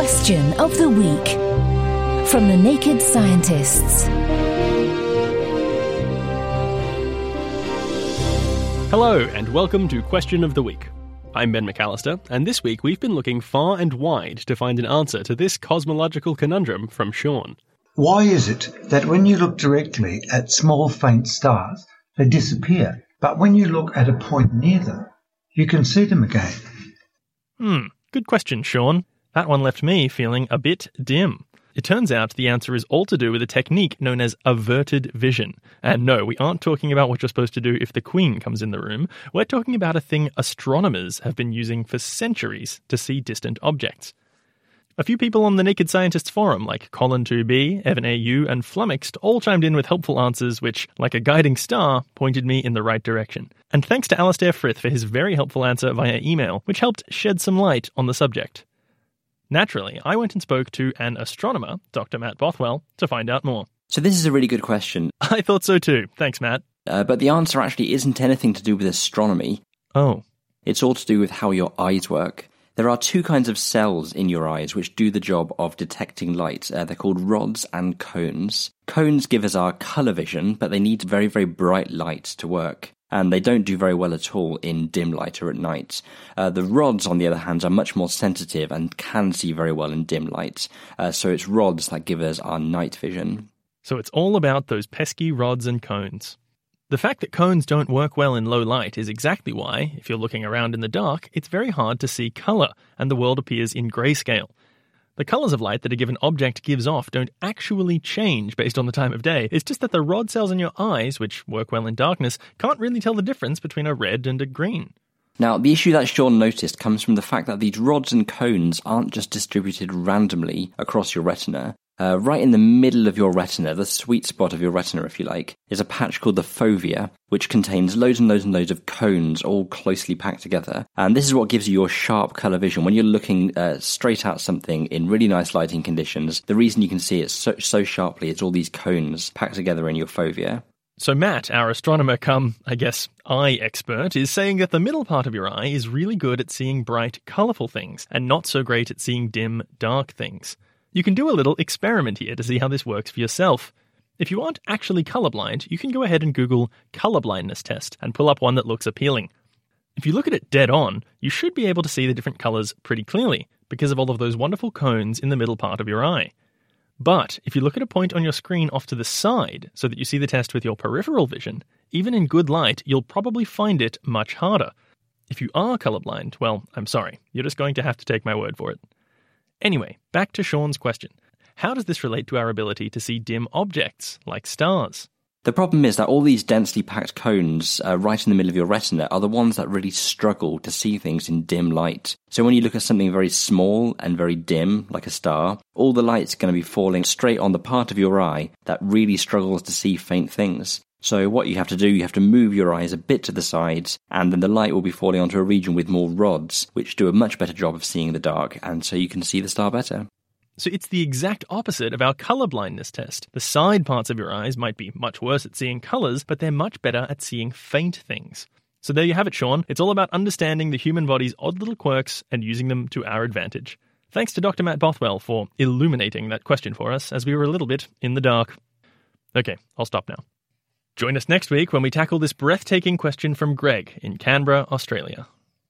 Question of the Week from the Naked Scientists. Hello, and welcome to Question of the Week. I'm Ben McAllister, and this week we've been looking far and wide to find an answer to this cosmological conundrum from Sean. Why is it that when you look directly at small faint stars, they disappear, but when you look at a point near them, you can see them again? Hmm, good question, Sean. That one left me feeling a bit dim. It turns out the answer is all to do with a technique known as averted vision. And no, we aren't talking about what you're supposed to do if the Queen comes in the room. We're talking about a thing astronomers have been using for centuries to see distant objects. A few people on the Naked Scientists forum, like Colin2B, Evan AU, and Flummoxed, all chimed in with helpful answers which, like a guiding star, pointed me in the right direction. And thanks to Alastair Frith for his very helpful answer via email, which helped shed some light on the subject. Naturally, I went and spoke to an astronomer, Dr. Matt Bothwell, to find out more. So, this is a really good question. I thought so too. Thanks, Matt. Uh, but the answer actually isn't anything to do with astronomy. Oh. It's all to do with how your eyes work. There are two kinds of cells in your eyes which do the job of detecting light. Uh, they're called rods and cones. Cones give us our colour vision, but they need very, very bright light to work and they don't do very well at all in dim light or at night. Uh, the rods, on the other hand, are much more sensitive and can see very well in dim light. Uh, so it's rods that give us our night vision. So it's all about those pesky rods and cones. The fact that cones don't work well in low light is exactly why, if you're looking around in the dark, it's very hard to see colour, and the world appears in grayscale. The colours of light that a given object gives off don't actually change based on the time of day. It's just that the rod cells in your eyes, which work well in darkness, can't really tell the difference between a red and a green. Now, the issue that Sean noticed comes from the fact that these rods and cones aren't just distributed randomly across your retina. Uh, right in the middle of your retina, the sweet spot of your retina, if you like, is a patch called the fovea, which contains loads and loads and loads of cones all closely packed together. And this is what gives you your sharp color vision. When you're looking uh, straight at something in really nice lighting conditions, the reason you can see it so, so sharply is all these cones packed together in your fovea. So, Matt, our astronomer come, I guess, eye expert, is saying that the middle part of your eye is really good at seeing bright, colourful things and not so great at seeing dim, dark things. You can do a little experiment here to see how this works for yourself. If you aren't actually colorblind, you can go ahead and Google colorblindness test and pull up one that looks appealing. If you look at it dead on, you should be able to see the different colors pretty clearly because of all of those wonderful cones in the middle part of your eye. But if you look at a point on your screen off to the side so that you see the test with your peripheral vision, even in good light, you'll probably find it much harder. If you are colorblind, well, I'm sorry, you're just going to have to take my word for it. Anyway, back to Sean's question. How does this relate to our ability to see dim objects, like stars? The problem is that all these densely packed cones uh, right in the middle of your retina are the ones that really struggle to see things in dim light. So when you look at something very small and very dim, like a star, all the light's going to be falling straight on the part of your eye that really struggles to see faint things. So what you have to do, you have to move your eyes a bit to the sides, and then the light will be falling onto a region with more rods, which do a much better job of seeing the dark, and so you can see the star better. So it's the exact opposite of our color blindness test. The side parts of your eyes might be much worse at seeing colors, but they're much better at seeing faint things. So there you have it, Sean. It's all about understanding the human body's odd little quirks and using them to our advantage. Thanks to Dr. Matt Bothwell for illuminating that question for us as we were a little bit in the dark. Okay, I'll stop now. Join us next week when we tackle this breathtaking question from Greg in Canberra, Australia.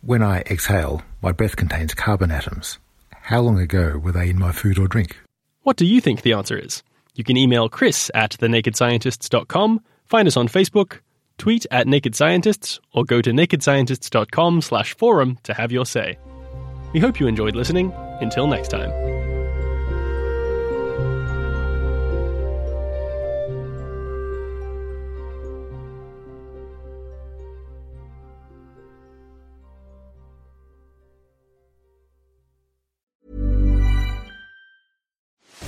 When I exhale, my breath contains carbon atoms. How long ago were they in my food or drink? What do you think the answer is? You can email chris at thenakedscientists.com, find us on Facebook, tweet at Naked Scientists, or go to nakedscientists.com slash forum to have your say. We hope you enjoyed listening. Until next time.